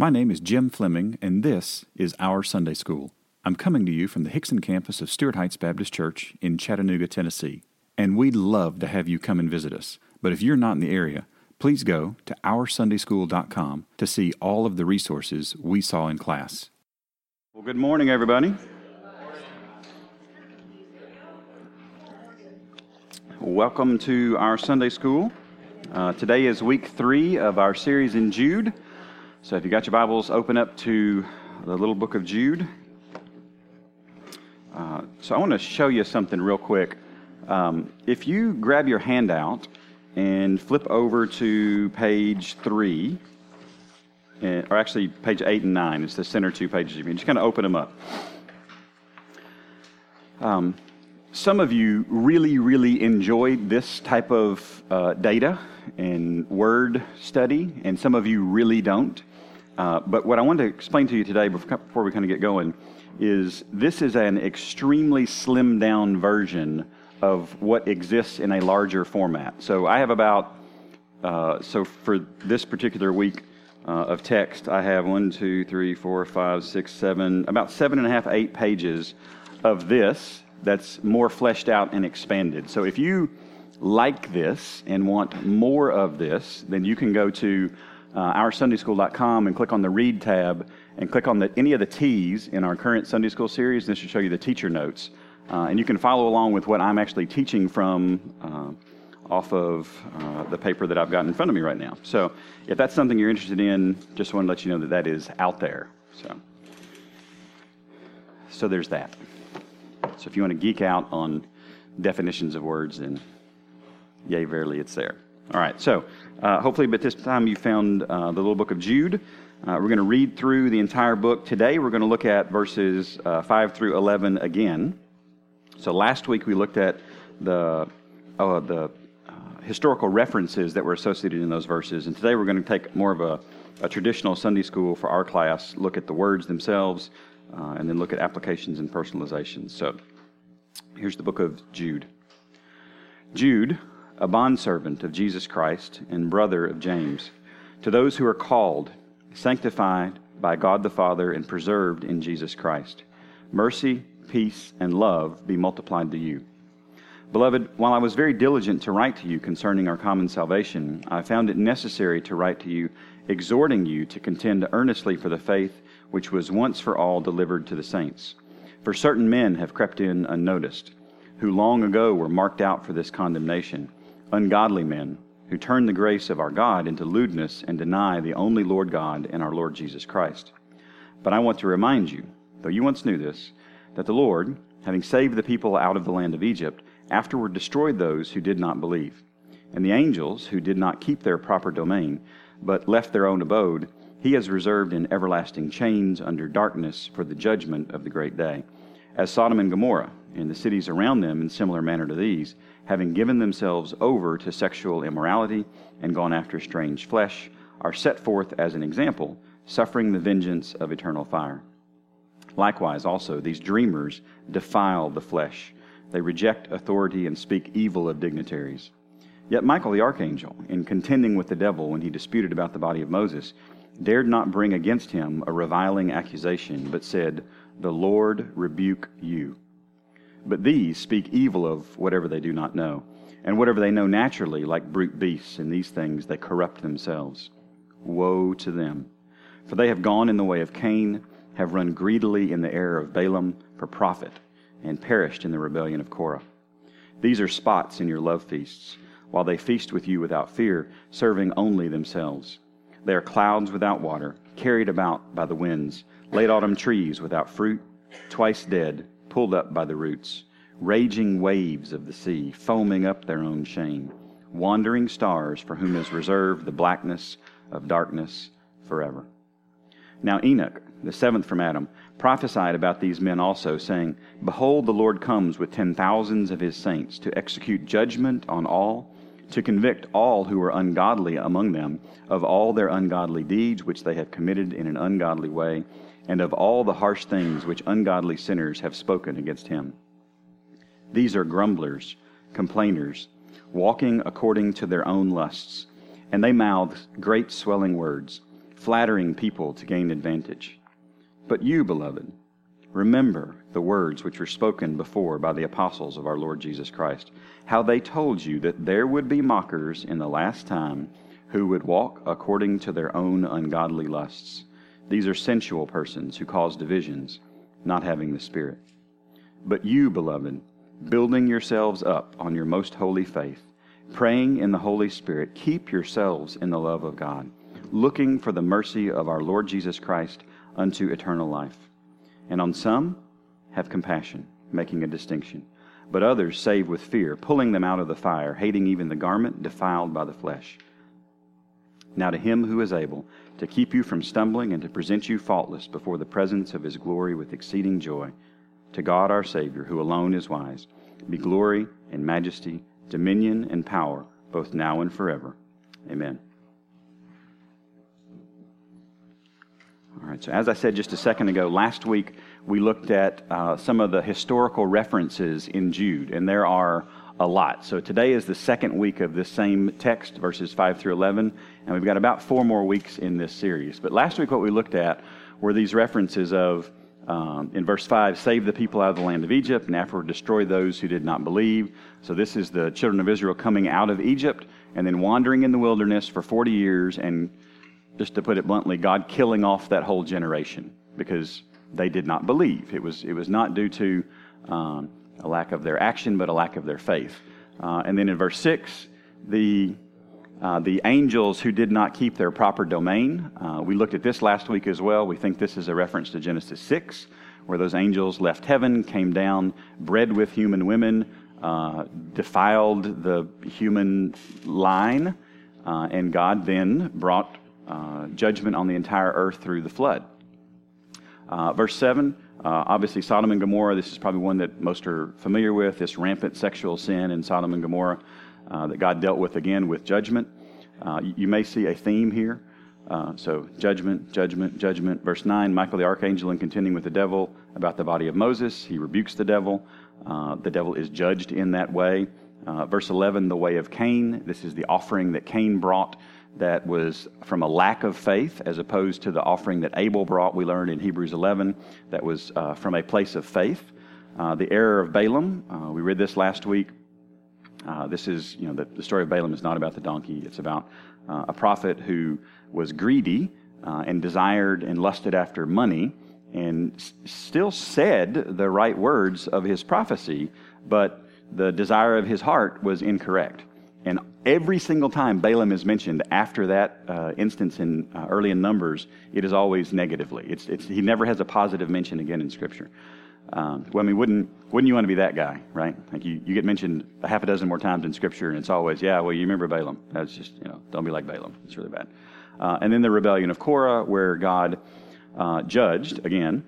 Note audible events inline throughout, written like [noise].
My name is Jim Fleming, and this is Our Sunday School. I'm coming to you from the Hixson campus of Stuart Heights Baptist Church in Chattanooga, Tennessee. And we'd love to have you come and visit us. But if you're not in the area, please go to OurSundaySchool.com to see all of the resources we saw in class. Well, good morning, everybody. Welcome to our Sunday School. Uh, today is week three of our series in Jude. So if you got your Bibles, open up to the little book of Jude. Uh, so I want to show you something real quick. Um, if you grab your handout and flip over to page three, and, or actually page eight and nine, it's the center two pages. You can just kind of open them up. Um, some of you really, really enjoyed this type of uh, data and word study, and some of you really don't. Uh, but what I want to explain to you today before we kind of get going is this is an extremely slimmed down version of what exists in a larger format. So I have about, uh, so for this particular week uh, of text, I have one, two, three, four, five, six, seven, about seven and a half, eight pages of this that's more fleshed out and expanded. So if you like this and want more of this, then you can go to uh, oursundayschool.com and click on the Read tab and click on the, any of the T's in our current Sunday School series. This should show you the teacher notes. Uh, and you can follow along with what I'm actually teaching from uh, off of uh, the paper that I've got in front of me right now. So if that's something you're interested in, just want to let you know that that is out there. So, so there's that. So if you want to geek out on definitions of words, then yay, verily, it's there. All right, so uh, hopefully, by this time you found uh, the little book of Jude. Uh, we're going to read through the entire book. Today, we're going to look at verses uh, 5 through 11 again. So, last week we looked at the, oh, the uh, historical references that were associated in those verses. And today, we're going to take more of a, a traditional Sunday school for our class, look at the words themselves, uh, and then look at applications and personalizations. So, here's the book of Jude. Jude a bondservant of Jesus Christ and brother of James, to those who are called, sanctified by God the Father, and preserved in Jesus Christ. Mercy, peace, and love be multiplied to you. Beloved, while I was very diligent to write to you concerning our common salvation, I found it necessary to write to you, exhorting you to contend earnestly for the faith which was once for all delivered to the saints. For certain men have crept in unnoticed, who long ago were marked out for this condemnation ungodly men who turn the grace of our God into lewdness and deny the only Lord God and our Lord Jesus Christ. But I want to remind you, though you once knew this, that the Lord, having saved the people out of the land of Egypt, afterward destroyed those who did not believe. And the angels, who did not keep their proper domain, but left their own abode, he has reserved in everlasting chains under darkness for the judgment of the great day. As Sodom and Gomorrah, and the cities around them in similar manner to these, having given themselves over to sexual immorality and gone after strange flesh, are set forth as an example, suffering the vengeance of eternal fire. Likewise, also, these dreamers defile the flesh. They reject authority and speak evil of dignitaries. Yet Michael the archangel, in contending with the devil when he disputed about the body of Moses, dared not bring against him a reviling accusation, but said, The Lord rebuke you. But these speak evil of whatever they do not know, and whatever they know naturally, like brute beasts, in these things they corrupt themselves. Woe to them! For they have gone in the way of Cain, have run greedily in the error of Balaam for profit, and perished in the rebellion of Korah. These are spots in your love feasts, while they feast with you without fear, serving only themselves. They are clouds without water, carried about by the winds, late autumn trees without fruit, twice dead pulled up by the roots, raging waves of the sea, foaming up their own shame, wandering stars for whom is reserved the blackness of darkness forever. Now Enoch, the seventh from Adam, prophesied about these men also, saying, Behold, the Lord comes with ten thousands of his saints to execute judgment on all, to convict all who are ungodly among them of all their ungodly deeds which they have committed in an ungodly way and of all the harsh things which ungodly sinners have spoken against him. These are grumblers, complainers, walking according to their own lusts, and they mouth great swelling words. flattering people to gain advantage. But you, beloved, remember the words which were spoken before by the apostles of our Lord Jesus Christ, how they told you that there would be mockers in the last time who would walk according to their own ungodly lusts. These are sensual persons who cause divisions, not having the Spirit. But you, beloved, building yourselves up on your most holy faith, praying in the Holy Spirit, keep yourselves in the love of God, looking for the mercy of our Lord Jesus Christ unto eternal life. And on some, have compassion, making a distinction. But others save with fear, pulling them out of the fire, hating even the garment defiled by the flesh. Now to him who is able to keep you from stumbling and to present you faultless before the presence of his glory with exceeding joy, to God our Savior, who alone is wise, be glory and majesty, dominion and power, both now and forever. Amen. All right, so as I said just a second ago, last week we looked at uh, some of the historical references in Jude, and there are a lot. So today is the second week of this same text, verses 5 through 11, and we've got about four more weeks in this series. But last week, what we looked at were these references of, um, in verse 5, save the people out of the land of Egypt, and afterward destroy those who did not believe. So this is the children of Israel coming out of Egypt and then wandering in the wilderness for 40 years, and just to put it bluntly, God killing off that whole generation because they did not believe. It was, it was not due to. Um, a lack of their action, but a lack of their faith. Uh, and then in verse 6, the, uh, the angels who did not keep their proper domain. Uh, we looked at this last week as well. We think this is a reference to Genesis 6, where those angels left heaven, came down, bred with human women, uh, defiled the human line, uh, and God then brought uh, judgment on the entire earth through the flood. verse 7 uh, obviously, Sodom and Gomorrah, this is probably one that most are familiar with this rampant sexual sin in Sodom and Gomorrah uh, that God dealt with again with judgment. Uh, you, may see a theme here. Uh, so, judgment, judgment, judgment. Verse 9 Michael the archangel, in contending with the devil about the body of Moses, he rebukes the devil. Uh, the devil is judged in that way. Uh, verse 11, the way of Cain. This is the offering that Cain brought that was from a lack of faith, as opposed to the offering that Abel brought, we learned in Hebrews 11, that was uh, from a place of faith. Uh, the error of Balaam, uh, we read this last week. Uh, this is, you know, the, the, story of Balaam is not about the donkey, it's about uh, a prophet who was greedy uh, and desired and lusted after money and s- still said the right words of his prophecy, but the desire of his heart was incorrect. Every single time Balaam is mentioned after that uh, instance in uh, early in Numbers, it is always negatively. It's, it's, he never has a positive mention again in Scripture. Um, well, I mean, wouldn't, wouldn't you want to be that guy, right? Like you, you get mentioned a half a dozen more times in Scripture, and it's always, yeah, well, you remember Balaam. That's just, you know, don't be like Balaam. It's really bad. Uh, and then the rebellion of Korah, where God uh, judged, again,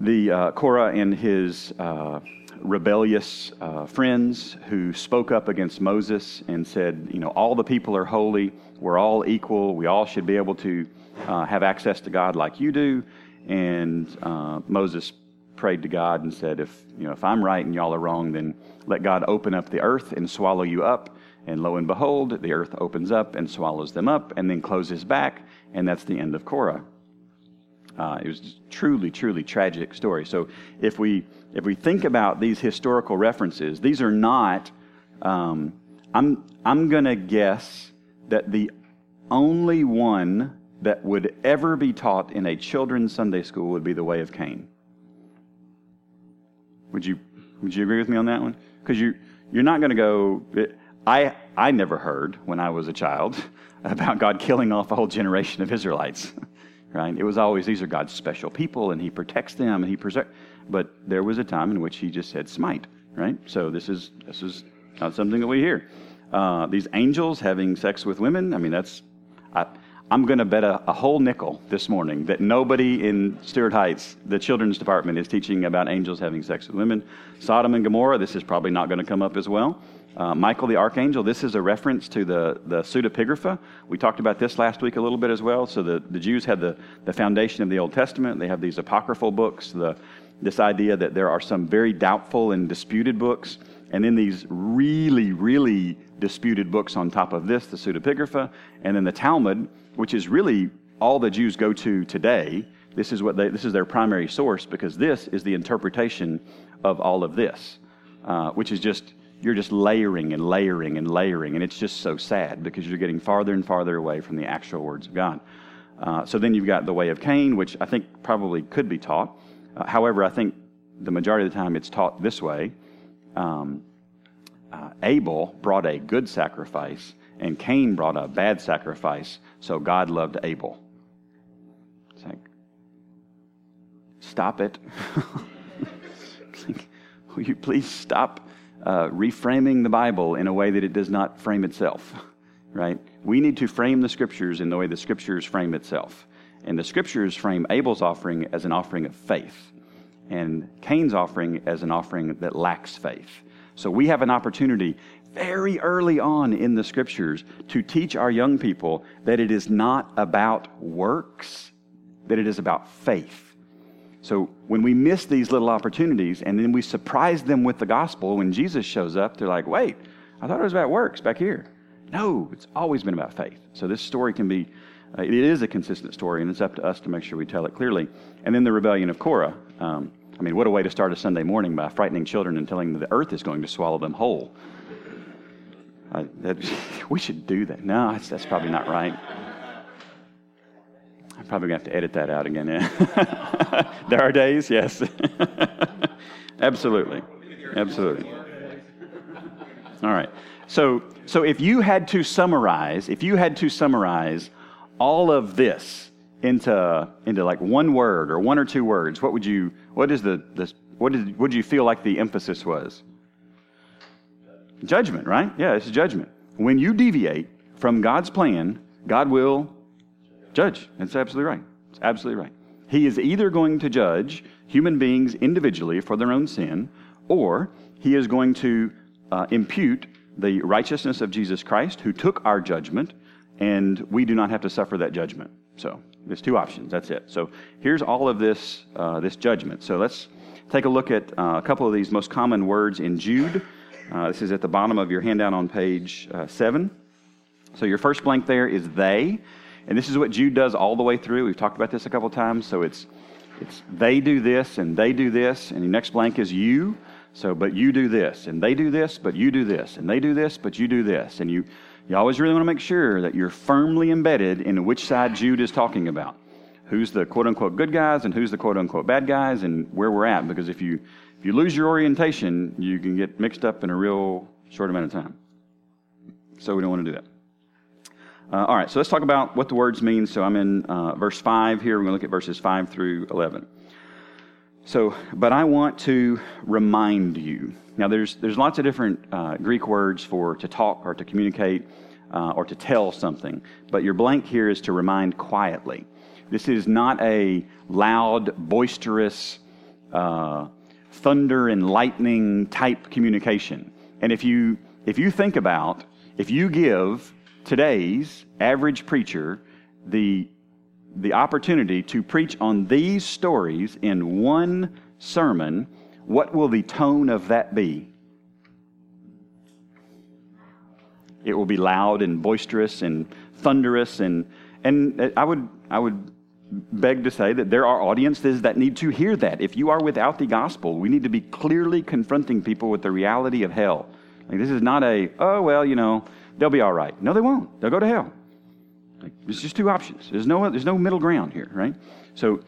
the uh, Korah and his uh, rebellious uh, friends who spoke up against Moses and said, you know, all the people are holy, we're all equal, we all should be able to uh, have access to God like you do. And uh, Moses prayed to God and said, if, you know, if I'm right and y'all are wrong, then let God open up the earth and swallow you up. And lo and behold, the earth opens up and swallows them up and then closes back, and that's the end of Korah. Uh, it was truly, truly tragic story. So if we if we think about these historical references, these are not. Um, I'm I'm gonna guess that the only one that would ever be taught in a children's Sunday school would be the way of Cain. Would you Would you agree with me on that one? Because you you're not going to go. I I never heard when I was a child [laughs] about God killing off a whole generation of Israelites [laughs] right? It was always these are God's special people, and He protects them, and He preserves. But there was a time in which He just said smite, right? So this is this is not something that we hear. Uh, these angels having sex with women. I mean, that's. I, I'm going to bet a, a, whole nickel this morning that nobody in Stuart Heights, the children's department, is teaching about angels having sex with women. Sodom and Gomorrah, this is probably not going to come up as well. Uh, Michael the archangel, this is a reference to the, the pseudepigrapha. We talked about this last week a little bit as well. So the, the Jews had the, the foundation of the Old Testament. They have these apocryphal books, the, this idea that there are some very doubtful and disputed books, and then these really, really disputed books on top of this, the pseudepigrapha, and then the Talmud, which is really all the Jews go to today. This is what they, this is their primary source because this is the interpretation of all of this, uh, which is just you're just layering and layering and layering, and it's just so sad because you're getting farther and farther away from the actual words of God. Uh, so then you've got the way of Cain, which I think probably could be taught. Uh, however, I think the majority of the time it's taught this way. Um, uh, Abel brought a good sacrifice, and Cain brought a bad sacrifice, so God loved Abel. It's like, stop it. [laughs] like, will you please stop uh, reframing the Bible in a way that it does not frame itself? [laughs] Right? We need to frame the scriptures in the way the scriptures frame itself. And the scriptures frame Abel's offering as an offering of faith, and Cain's offering as an offering that lacks faith. So we have an opportunity very early on in the scriptures to teach our young people that it is not about works, that it is about faith. So when we miss these little opportunities and then we surprise them with the gospel, when Jesus shows up, they're like, wait, I thought it was about works back here. No, it's always been about faith. So this story can be, uh, it is a consistent story, and it's up to us to make sure we tell it clearly. And then the rebellion of Korah. Um, I mean, what a way to start a Sunday morning by frightening children and telling them the earth is going to swallow them whole. That, [laughs] we should do that. No, that's, that's probably not right. Probably going to have to edit that out again. Yeah. [laughs] there are days, yes. [laughs] Absolutely. Absolutely. All right. So, so if you had to summarize, if you had to summarize all of this into, into like one word or one or two words, what would you, what is the, the what did, did you feel like the emphasis was? Judgment, right? Yeah, it's judgment. When you deviate from God's plan, God will judge. That's absolutely right. It's absolutely right. He is either going to judge human beings individually for their own sin, or he is going to uh, impute the righteousness of Jesus Christ, who took our judgment, and we do not have to suffer that judgment. So there's two options. That's it. So here's all of this uh, this judgment. So let's take a look at uh, a couple of these most common words in Jude. Uh, this is at the bottom of your handout on page uh, seven. So your first blank there is they, and this is what Jude does all the way through. We've talked about this a couple times. So it's it's they do this and they do this, and the next blank is you. So, but you do this, and they do this, but you do this, and they do this, but you do this. And you, you always really want to make sure that you're firmly embedded in which side Jude is talking about. Who's the quote unquote good guys and who's the quote unquote bad guys and where we're at. Because if you, if you lose your orientation, you can get mixed up in a real short amount of time. So we don't want to do that. Uh, all right, so let's talk about what the words mean. So I'm in uh, verse 5 here. We're going to look at verses 5 through 11. So, but I want to remind you. Now, there's, there's lots of different uh, Greek words for to talk or to communicate uh, or to tell something, but your blank here is to remind quietly. This is not a loud, boisterous, uh, thunder and lightning type communication. And if you, if you think about, if you give today's average preacher the the opportunity to preach on these stories in one sermon, what will the tone of that be? It will be loud and boisterous and thunderous and and I would I would beg to say that there are audiences that need to hear that. If you are without the gospel, we need to be clearly confronting people with the reality of hell. Like this is not a oh well, you know, they'll be all right. No, they won't. They'll go to hell. Like, there's just two options. There's no, there's no middle ground here, right? So,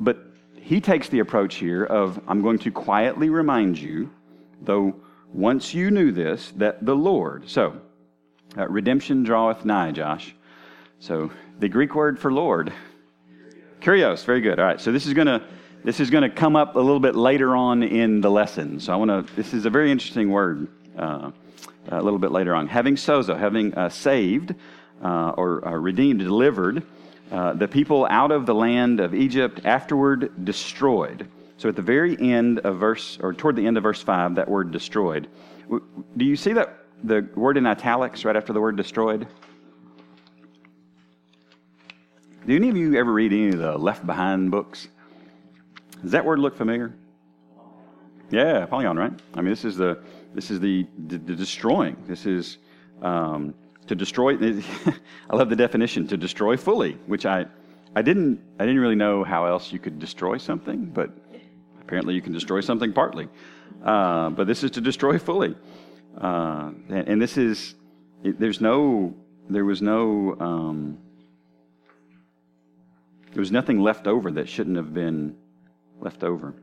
but he takes the approach here of I'm going to quietly remind you, though once you knew this, that the Lord, so uh, redemption draweth nigh, Josh. So the Greek word for Lord, kurios, very good. All right, so this is to this is to come up a little bit later on in the lesson. So I want to. This is a very interesting word. Uh, a little bit later on, having sozo, having uh, saved uh, or uh, redeemed, delivered, uh, the people out of the land of Egypt, afterward destroyed. So at the very end of verse, or toward the end of verse 5, that word destroyed. Do you see that the word in italics right after the word destroyed? Do any of you ever read any of the Left Behind books? Does that word look familiar? Yeah, Apollyon, right? I mean, this is the this is the, the, the destroying. This is um, to destroy, [laughs] I love the definition, to destroy fully, which I, I didn't, I didn't really know how else you could destroy something, but apparently you can destroy something partly. Uh, but this is to destroy fully. Uh, and, and, this is, it, there's no, there was no, um, there was nothing left over that shouldn't have been left over.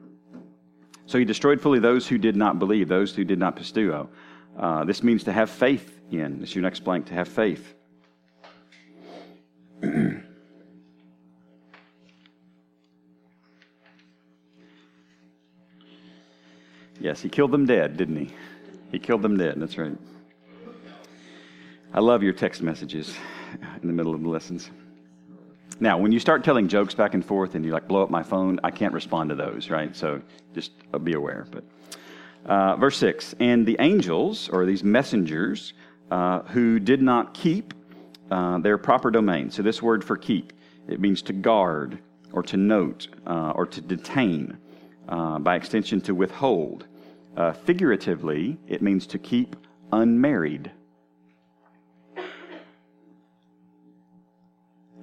So he destroyed fully those who did not believe, those who did not pisteuo. Uh, this means to have faith in. Is your next blank, to have faith. [clears throat] yes, he killed them dead, didn't he? He killed them dead, that's right. I love your text messages in the middle of the lessons. Now, when you start telling jokes back and forth and you like blow up my phone, I can't respond to those, right? So just be aware. But uh, verse six, and the angels or these messengers uh, who did not keep uh, their proper domain. So this word for keep, it means to guard or to note uh, or to detain. Uh, by extension, to withhold. Uh, figuratively, it means to keep unmarried.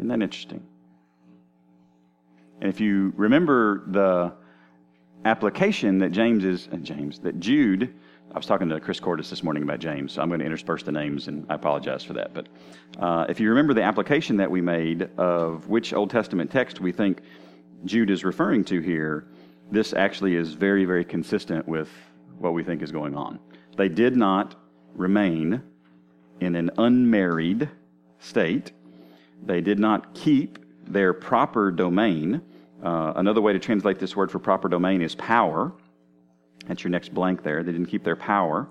Isn't that interesting? And if you remember the application that James is, uh, James, that Jude, I was talking to Chris Cordis this morning about James, so I'm going to intersperse the names, and I apologize for that. But uh, if you remember the application that we made of which Old Testament text we think Jude is referring to here, this actually is very, very consistent with what we think is going on. They did not remain in an unmarried state they did not keep their proper domain. Uh, another way to translate this word for proper domain is power. That's your next blank there. They didn't keep their power.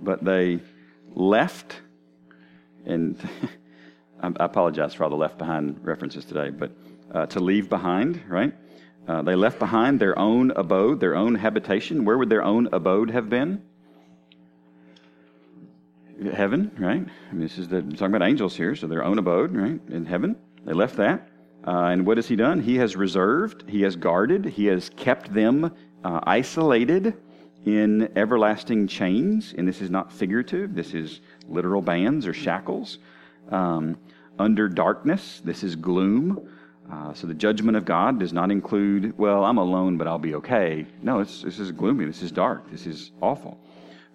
But they left, and [laughs] I apologize for all the left behind references today, but uh, to leave behind, right? Uh, they left behind their own abode, their own habitation. Where would their own abode have been? Heaven, right? I mean, this is the talking about angels here, so their own abode, right, in heaven. They left that. Uh, and what has he done? He has reserved, he has guarded, he has kept them uh, isolated in everlasting chains. And this is not figurative, this is literal bands or shackles. Um, under darkness, this is gloom. Uh, so the judgment of God does not include, well, I'm alone, but I'll be okay. No, this is gloomy. This is dark. This is awful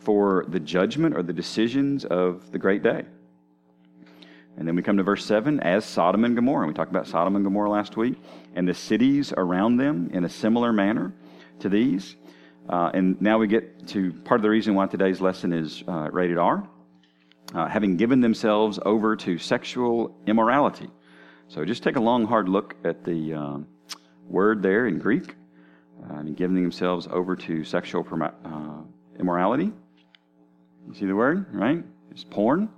for the judgment or the decisions of the great day. And then we come to verse 7 as Sodom and Gomorrah. We talked about Sodom and Gomorrah last week, and the cities around them in a similar manner to these. Uh, and now we get to part of the reason why today's lesson is uh, rated R. Uh, having given themselves over to sexual immorality. So just take a long, hard look at the uh, word there in Greek. Uh, and giving themselves over to sexual uh, immorality. You see the word, right? It's porn.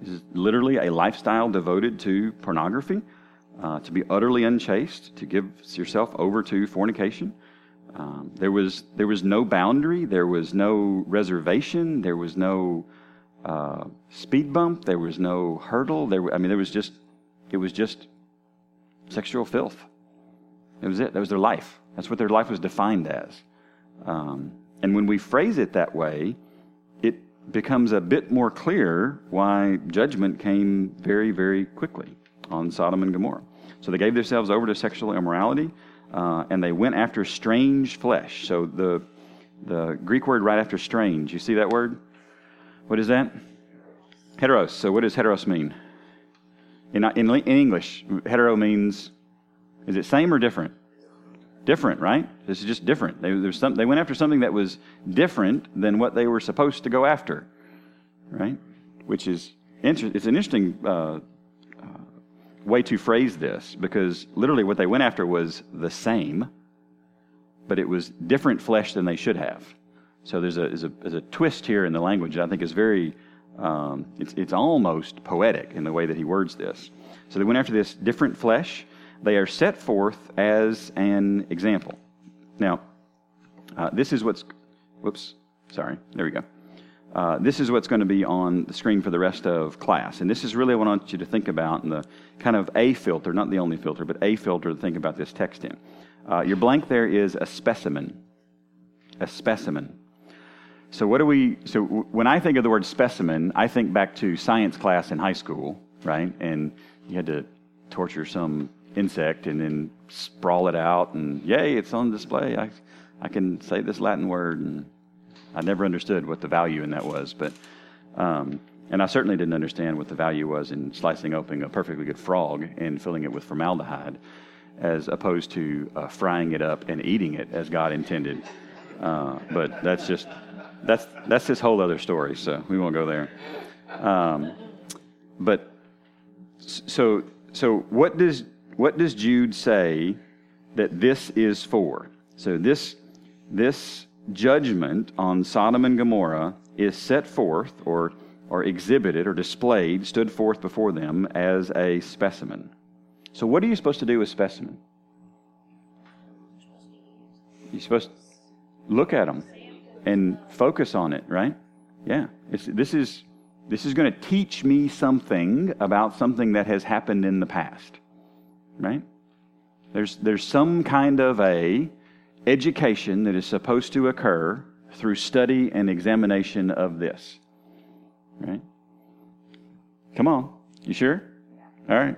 This is literally a lifestyle devoted to pornography, uh, to be utterly unchaste, to give yourself over to fornication. Um, there was there was no boundary, there was no reservation, there was no uh, speed bump, there was no hurdle. There, I mean, there was just it was just sexual filth. It was it. That was their life. That's what their life was defined as. Um, and when we phrase it that way, becomes a bit more clear why judgment came very, very quickly on Sodom and Gomorrah. So they gave themselves over to sexual immorality, uh, and they went after strange flesh. So the the Greek word right after strange, you see that word? What is that? Heteros. So what does heteros mean? In, in, in English, hetero means, is it same or different? Different, right? This is just different. They, some, they went after something that was different than what they were supposed to go after, right? Which is inter- it's an interesting uh, uh, way to phrase this because literally what they went after was the same, but it was different flesh than they should have. So there's a, there's a, there's a twist here in the language that I think is very, um, it's, it's almost poetic in the way that he words this. So they went after this different flesh they are set forth as an example. Now, uh, this is what's, whoops, sorry, there we go. Uh, this is what's going to be on the screen for the rest of class. And this is really what I want you to think about in the kind of a filter, not the only filter, but a filter to think about this text in. Uh, your blank there is a specimen. A specimen. So what do we? So when I think of the word specimen, I think back to science class in high school, right? And you had to torture some insect and then sprawl it out, and yay, it's on display. I, I can say this Latin word, and I never understood what the value in that was, but. Um, and I certainly didn't understand what the value was in slicing open a perfectly good frog and filling it with formaldehyde, as opposed to uh, frying it up and eating it as God intended. Uh, but that's just that's that's this whole other story. So we won't go there. Um, but so so what does what does Jude say that this is for? So this this judgment on Sodom and Gomorrah is set forth or or exhibited or displayed, stood forth before them as a specimen. So, what are you supposed to do with specimen? You're supposed to look at them and focus on it, right? Yeah. It's, this is this is going to teach me something about something that has happened in the past, right? There's there's some kind of a education that is supposed to occur through study and examination of this. Right? Come on. You sure? All right.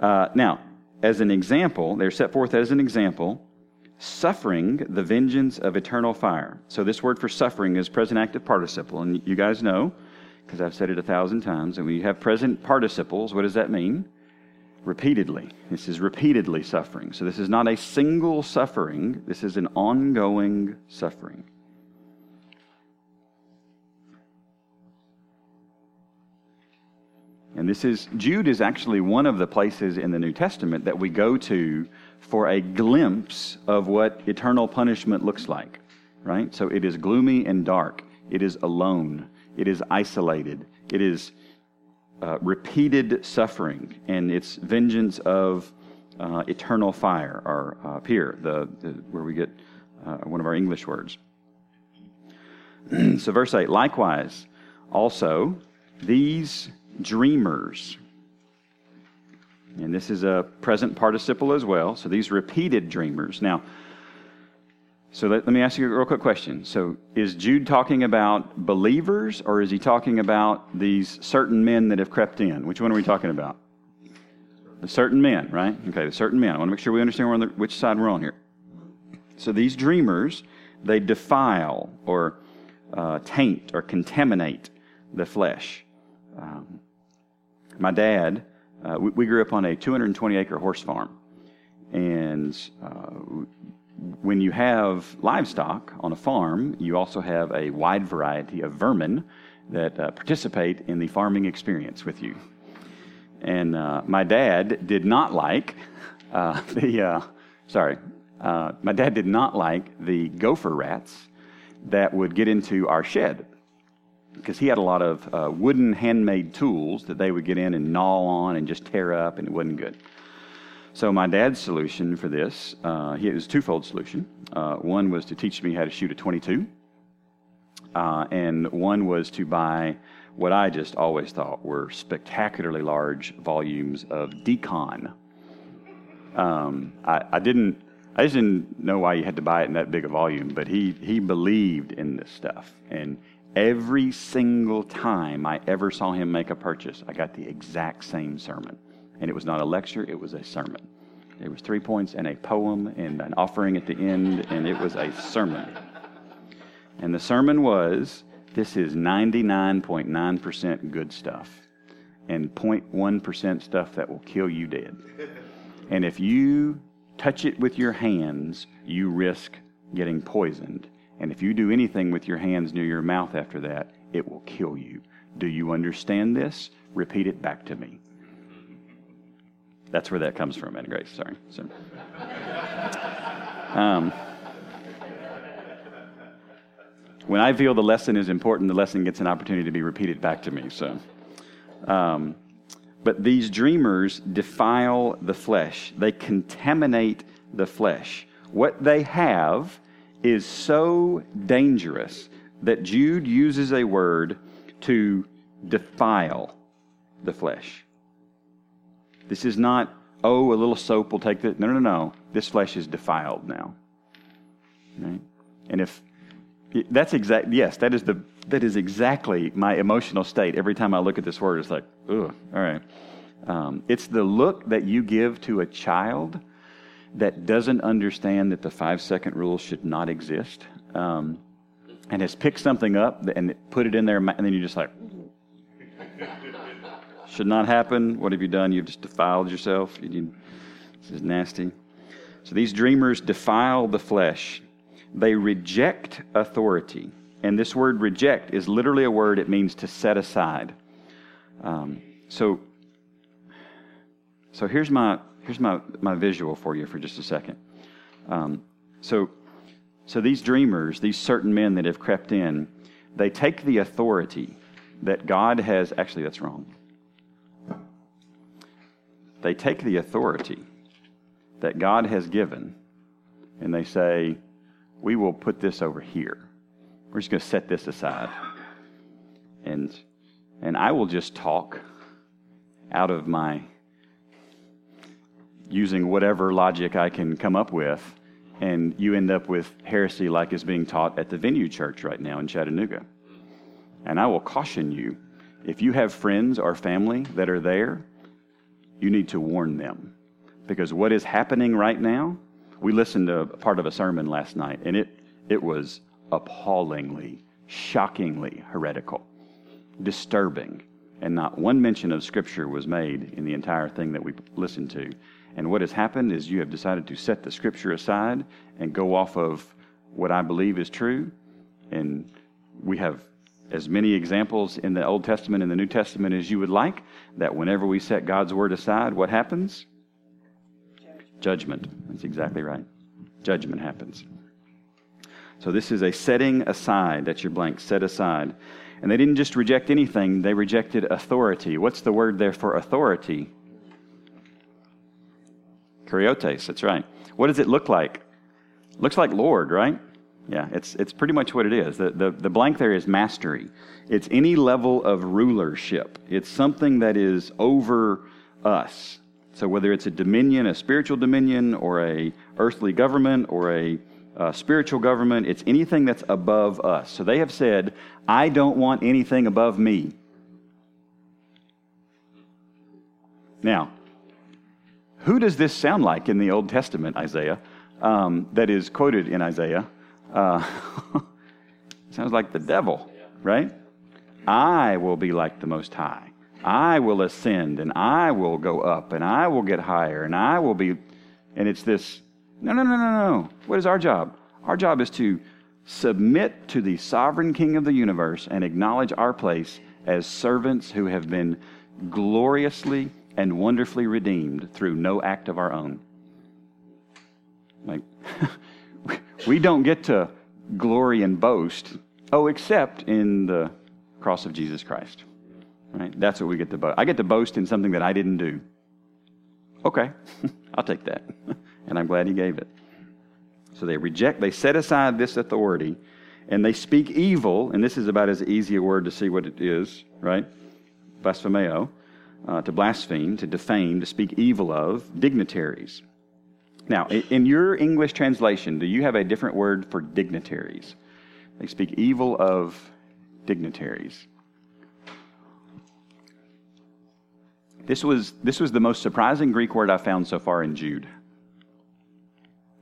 Uh, now, as an example, they're set forth as an example, suffering the vengeance of eternal fire. So, this word for suffering is present active participle. And you guys know, because I've said it a thousand times, and when you have present participles, what does that mean? Repeatedly. This is repeatedly suffering. So, this is not a single suffering, this is an ongoing suffering. And this is, Jude is actually one of the places in the New Testament that we go to for a glimpse of what eternal punishment looks like, right? So it is gloomy and dark. It is alone. It is isolated. It is uh, repeated suffering, and it's vengeance of uh, eternal fire, or uh, the, the, where we get uh, one of our English words. [clears throat] so, verse 8 likewise, also, these dreamers. And this is a present participle as well. So these repeated dreamers. Now, so let, let, me ask you a real quick question. So is Jude talking about believers or is he talking about these certain men that have crept in? Which one are we talking about? The certain men, right? Okay, the certain men. I want to make sure we understand the, which side we're on here. So these dreamers, they defile or uh, taint or contaminate the flesh. Um, my dad, uh, we, we, grew up on a 220 acre horse farm. And uh, when you have livestock on a farm, you also have a wide variety of vermin that uh, participate in the farming experience with you. And uh, my dad did not like uh, [laughs] the, uh, sorry, my dad did not like the gopher rats that would get into our shed because he had a lot of uh, wooden handmade tools that they would get in and gnaw on and just tear up, and it wasn't good. So my dad's solution for this, uh, he, it was a twofold solution. Uh, one was to teach me how to shoot a 22, uh, and one was to buy what I just always thought were spectacularly large volumes of d-CON. Um, I, I didn't. I just didn't know why you had to buy it in that big a volume, but he, he believed in this stuff. And Every single time I ever saw him make a purchase, I got the exact same sermon. And it was not a lecture, it was a sermon. It was three points and a poem and an offering at the end, and it was a sermon. And the sermon was this is 99.9% good stuff and 0.1% stuff that will kill you dead. [laughs] And if you touch it with your hands, you risk getting poisoned. And if you do anything with your hands near your mouth after that, it will kill you. Do you understand this? Repeat it back to me. That's where that comes from, and Grace. Sorry. So, um, when I feel the lesson is important, the lesson gets an opportunity to be repeated back to me. So, um, but these dreamers defile the flesh. They contaminate the flesh. What they have is so dangerous that Jude uses a word to defile the flesh. This is not, oh, a little soap will take that. No, no, no. This flesh is defiled now. Right? And if That's exact. Yes, that is the that is exactly my emotional state. Every time I look at this word, it's like, ugh. All right. Um, it's the look that you give to a child that doesn't understand that the five second rule should not exist, um, and has picked something up and put it in there, and then you're just like, should not happen. What have you done? You've just defiled yourself. You, this is nasty. So these dreamers defile the flesh. They reject authority. And this word reject is literally a word, it means to set aside. Um, so, so here's my, here's my, my visual for you for just a second. Um, so, so these dreamers, these certain men that have crept in, they take the authority that God has, actually, that's wrong. They take the authority that God has given and they say, we will put this over here. We're just going to set this aside. And, and I will just talk out of my using whatever logic I can come up with, and you end up with heresy like is being taught at the Venue Church right now in Chattanooga. And I will caution you if you have friends or family that are there, you need to warn them. Because what is happening right now, we listened to part of a sermon last night, and it, it was appallingly, shockingly heretical, disturbing. And not one mention of Scripture was made in the entire thing that we listened to. And what has happened is you have decided to set the Scripture aside and go off of what I believe is true. And we have as many examples in the Old Testament and the New Testament as you would like, that whenever we set God's Word aside, what happens? Judgment. That's exactly right. Judgment happens. So this is a setting aside. That's your blank. Set aside. And they didn't just reject anything, they rejected authority. What's the word there for authority? Kuriotes, that's right. What does it look like? Looks like Lord, right? Yeah, it's, it's pretty much what it is. The, the, the blank there is mastery. It's any level of rulership. It's something that is over us. So whether it's a dominion, a spiritual dominion, or a earthly government, or a uh, spiritual government, it's anything that's above us. So they have said, I don't want anything above me. Now, who does this sound like in the Old Testament, Isaiah, um, that is quoted in Isaiah? Uh, [laughs] sounds like the devil, right? I will be like the Most High. I will ascend and I will go up and I will get higher and I will be. And it's this no, no, no, no, no. What is our job? Our job is to submit to the sovereign King of the universe and acknowledge our place as servants who have been gloriously and wonderfully redeemed through no act of our own. Like, [laughs] we don't get to glory and boast, oh, except in the cross of Jesus Christ. Right? That's what we get to boast. I get to boast in something that I didn't do. Okay, [laughs] I'll take that. [laughs] and I'm glad he gave it. So they reject, they set aside this authority, and they speak evil, and this is about as easy a word to see what it is, right? Blasphemeo, uh, to blaspheme, to defame, to speak evil of dignitaries. Now, in your English translation, do you have a different word for dignitaries? They speak evil of dignitaries. This was, this was the most surprising Greek word I found so far in Jude.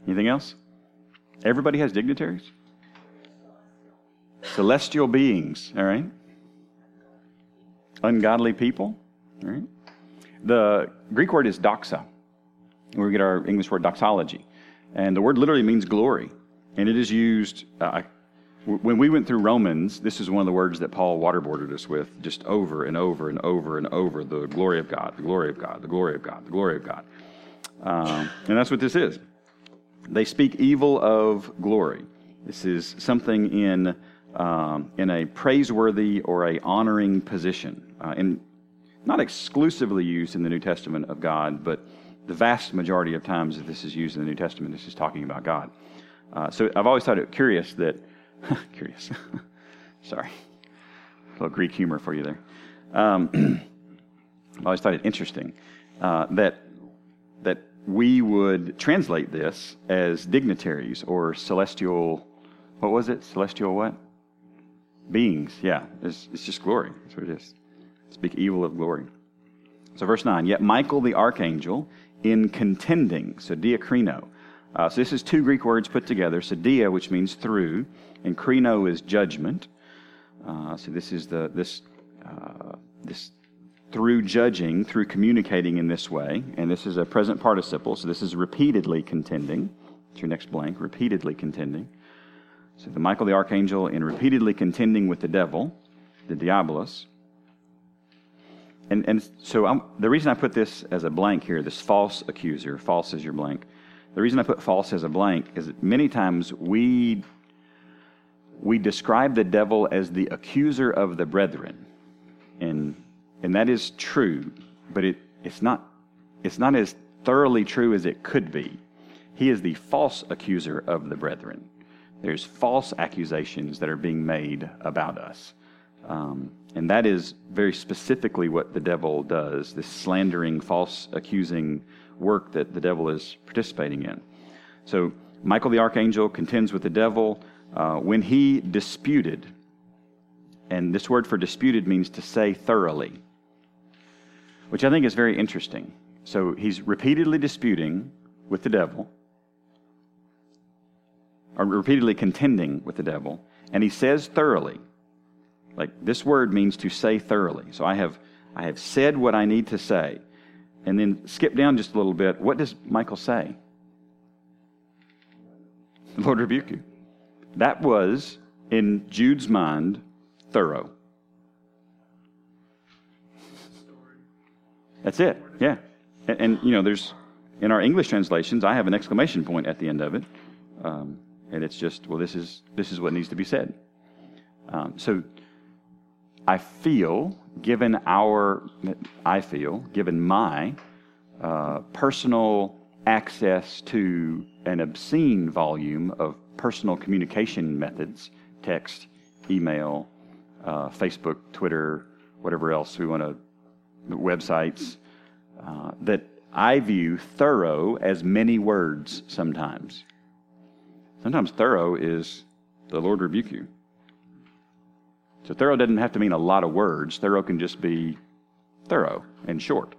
Anything else? Everybody has dignitaries? Celestial beings, all right? Ungodly people, all right? The Greek word is doxa where we get our English word doxology. And the word literally means glory. And it is used, uh, when we went through Romans, this is one of the words that Paul waterboarded us with just over and over and over and over the glory of God, the glory of God, the glory of God, the glory of God. Um, and that's what this is. They speak evil of glory. This is something in, um, in a praiseworthy or a honoring position. Uh, and not exclusively used in the New Testament of God, but the vast majority of times that this is used in the New Testament, this is talking about God. Uh, so I've always thought it curious that, [laughs] curious, [laughs] sorry, a little Greek humor for you there. Um, [clears throat] I've always thought it interesting uh, that that we would translate this as dignitaries or celestial what was it? Celestial what? Beings. Yeah, it's, it's just glory. That's what it is. Speak evil of glory. So, verse 9, yet Michael the archangel, in contending, so diakrino. Uh, so, this is two Greek words put together. So, dia, which means through, and krino is judgment. Uh, so, this is the, this, uh, this through judging, through communicating in this way, and this is a present participle, so this is repeatedly contending. It's your next blank, repeatedly contending. So, the Michael the archangel, in repeatedly contending with the devil, the diabolos, and, and so I'm, the reason I put this as a blank here, this false accuser, false is your blank. The reason I put false as a blank is that many times we, we describe the devil as the accuser of the brethren. And, and that is true, but it, it's, not, it's not as thoroughly true as it could be. He is the false accuser of the brethren. There's false accusations that are being made about us. Um, and that is very specifically what the devil does this slandering, false accusing work that the devil is participating in. So, Michael the archangel contends with the devil uh, when he disputed. And this word for disputed means to say thoroughly, which I think is very interesting. So, he's repeatedly disputing with the devil, or repeatedly contending with the devil, and he says thoroughly. Like this word means to say thoroughly. So I have I have said what I need to say. And then skip down just a little bit. What does Michael say? The Lord rebuke you. That was, in Jude's mind, thorough. That's it. Yeah. And, and, you know, there's, in our English translations, I have an exclamation point at the end of it. Um, and it's just, well, this is, this is what needs to be said. Um, so I feel, given our, I feel, given my uh, personal access to an obscene volume of personal communication methods text, email, uh, Facebook, Twitter, whatever else we want to, websites uh, that I view thorough as many words sometimes. Sometimes thorough is the Lord rebuke you. So thorough doesn't have to mean a lot of words. Thorough can just be thorough and short.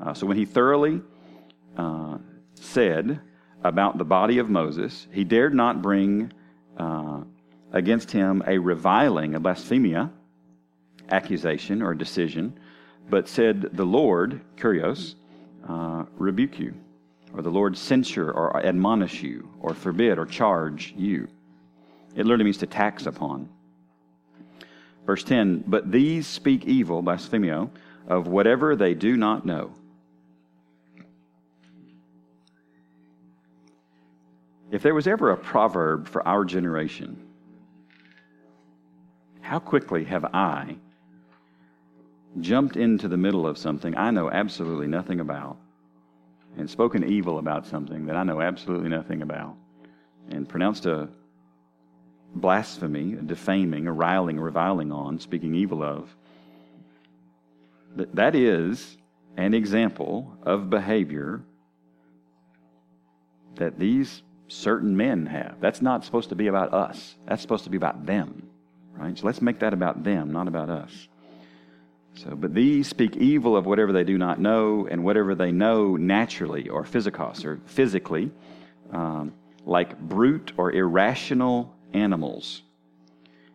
Uh, so when he thoroughly uh, said about the body of Moses, he dared not bring uh, against him a reviling, a blasphemia accusation or decision, but said, The Lord, kurios, uh, rebuke you, or the Lord censure or admonish you, or forbid or charge you. It literally means to tax upon. Verse 10 But these speak evil, blasphemio, of whatever they do not know. If there was ever a proverb for our generation, how quickly have I jumped into the middle of something I know absolutely nothing about and spoken evil about something that I know absolutely nothing about and pronounced a blasphemy, defaming, riling, reviling on, speaking evil of, that is an example of behavior that these certain men have. That's not supposed to be about us. That's supposed to be about them, right? So let's make that about them, not about us. So, but these speak evil of whatever they do not know, and whatever they know naturally or physicos or physically, um, like brute or irrational animals.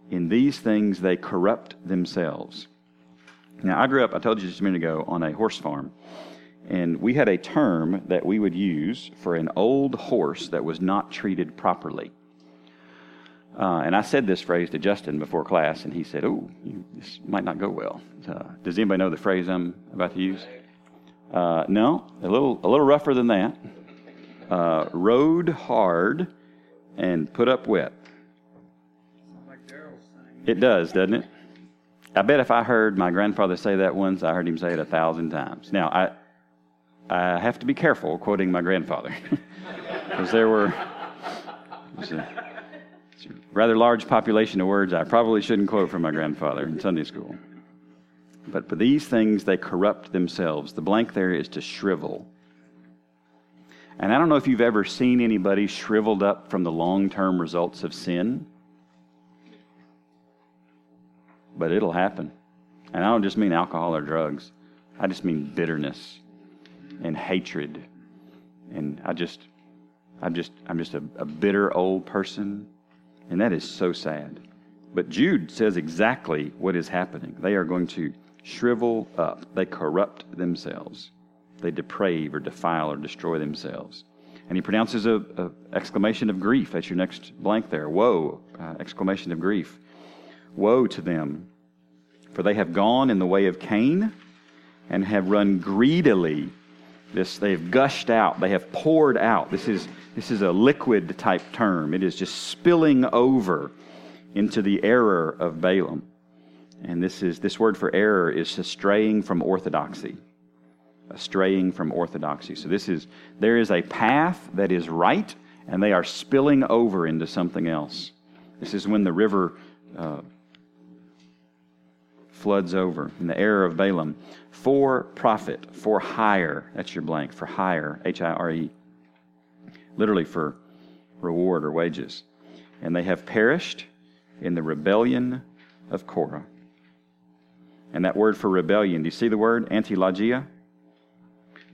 In these things they corrupt themselves. Now, I grew up, I told you just a minute ago, on a horse farm. And we had a term that we would use for an old horse that was not treated properly. Uh, and I said this phrase to Justin before class, and he said, Oh, this might not go well. Uh, does anybody know the phrase I'm about to use? Uh, no, a little, a little rougher than that. Uh, rode hard and put up wet. It does, doesn't it? I bet if I heard my grandfather say that once, I heard him say it a thousand times. Now, I, I have to be careful quoting my grandfather [laughs] because there were a, a rather large population of words I probably shouldn't quote from my grandfather in Sunday school. But for these things, they corrupt themselves. The blank there is to shrivel. And I don't know if you've ever seen anybody shriveled up from the long term results of sin, but it'll happen. And I don't just mean alcohol or drugs, I just mean bitterness and hatred. And I just, I'm just, I'm just a, a bitter old person. And that is so sad. But Jude says exactly what is happening. They are going to shrivel up, they corrupt themselves, they deprave or defile or destroy themselves. And he pronounces a, a exclamation of grief. at your next blank there. Woe! Uh, exclamation of grief. Woe to them, for they have gone in the way of Cain and have run greedily. This they have gushed out. They have poured out. This is this is a liquid type term. It is just spilling over into the error of Balaam. And this is this word for error is straying from orthodoxy. Straying from orthodoxy. So this is there is a path that is right, and they are spilling over into something else. This is when the river uh, floods over in the error of Balaam. For profit, for hire, that's your blank, for hire, H I R E, literally for reward or wages. And they have perished in the rebellion of Korah. And that word for rebellion, do you see the word? Antilogia?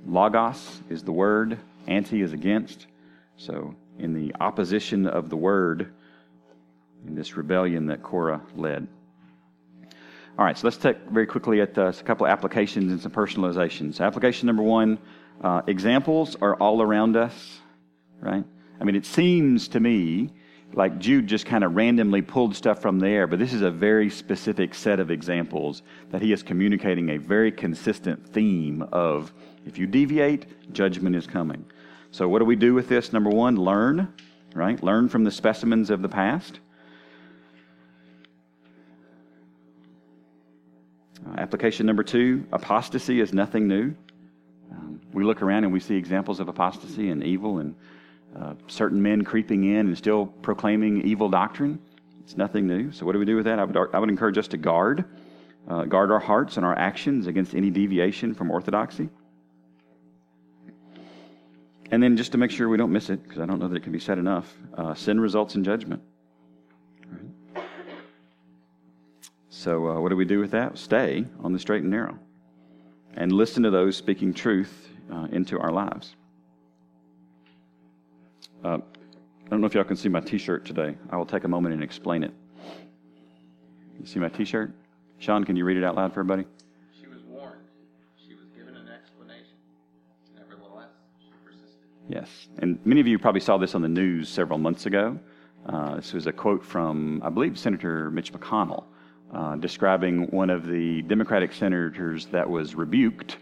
Logos is the word, anti is against. So, in the opposition of the word, in this rebellion that Korah led. All right, so let's take very quickly at uh, a couple of applications and some personalizations. Application number one uh, examples are all around us, right? I mean, it seems to me like Jude just kind of randomly pulled stuff from there, but this is a very specific set of examples that he is communicating a very consistent theme of if you deviate, judgment is coming. So, what do we do with this? Number one, learn, right? Learn from the specimens of the past. Application number two apostasy is nothing new. Um, we look around and we see examples of apostasy and evil and uh, certain men creeping in and still proclaiming evil doctrine. It's nothing new. So, what do we do with that? I would, I would encourage us to guard, uh, guard our hearts and our actions against any deviation from orthodoxy. And then, just to make sure we don't miss it, because I don't know that it can be said enough, uh, sin results in judgment. Right? So, uh, what do we do with that? Stay on the straight and narrow and listen to those speaking truth uh, into our lives. Uh, I don't know if y'all can see my t shirt today. I will take a moment and explain it. You see my t shirt? Sean, can you read it out loud for everybody? She was warned. She was given an explanation. Nevertheless, she persisted. Yes. And many of you probably saw this on the news several months ago. Uh, this was a quote from, I believe, Senator Mitch McConnell, uh, describing one of the Democratic senators that was rebuked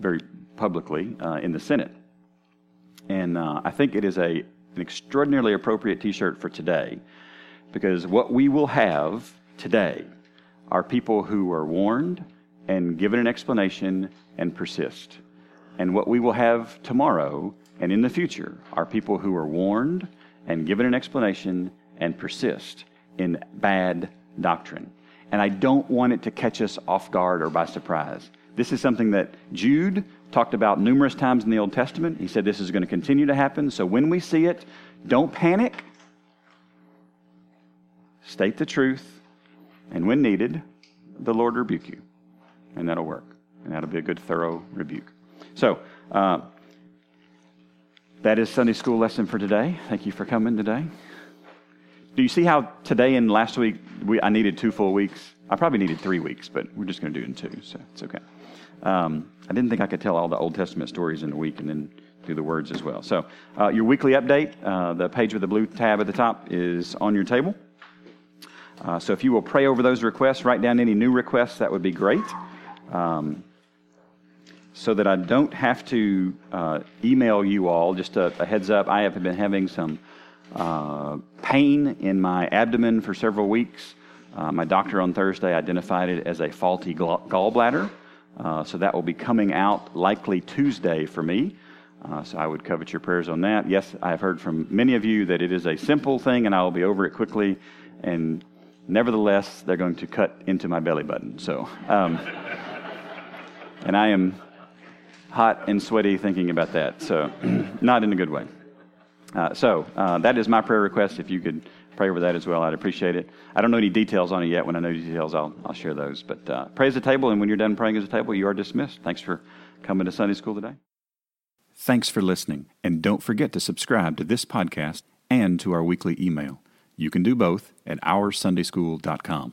very publicly uh, in the Senate. And uh, I think it is a an extraordinarily appropriate t shirt for today because what we will have today are people who are warned and given an explanation and persist. And what we will have tomorrow and in the future are people who are warned and given an explanation and persist in bad doctrine. And I don't want it to catch us off guard or by surprise. This is something that Jude talked about numerous times in the Old Testament. He said this is going to continue to happen. So when we see it, don't panic. State the truth. And when needed, the Lord rebuke you. And that'll work. And that'll be a good, thorough rebuke. So, uh, that is Sunday school lesson for today. Thank you for coming today. Do you see how today and last week we, I needed two full weeks? I probably needed three weeks, but we're just going to do it in two, so it's okay. Um, I didn't think I could tell all the Old Testament stories in a week and then do the words as well. So, uh, your weekly update, uh, the page with the blue tab at the top, is on your table. Uh, so, if you will pray over those requests, write down any new requests, that would be great. Um, so that I don't have to uh, email you all, just a, a, heads up, I have been having some uh, pain in my abdomen for several weeks. Uh, my doctor on Thursday identified it as a faulty gallbladder. Uh, so that will be coming out likely Tuesday for me. Uh, so I would covet your prayers on that. Yes, I've heard from many of you that it is a simple thing and I will be over it quickly. And nevertheless, they're going to cut into my belly button. So, um, and I am hot and sweaty thinking about that. So, [clears throat] not in a good way. Uh, so, uh, that is my prayer request. If you could pray over that as well, I'd appreciate it. I don't know any details on it yet. When I know details, I'll, I'll share those. But uh, pray as a table, and when you're done praying as a table, you are dismissed. Thanks for coming to Sunday school today. Thanks for listening, and don't forget to subscribe to this podcast and to our weekly email. You can do both at oursundayschool.com.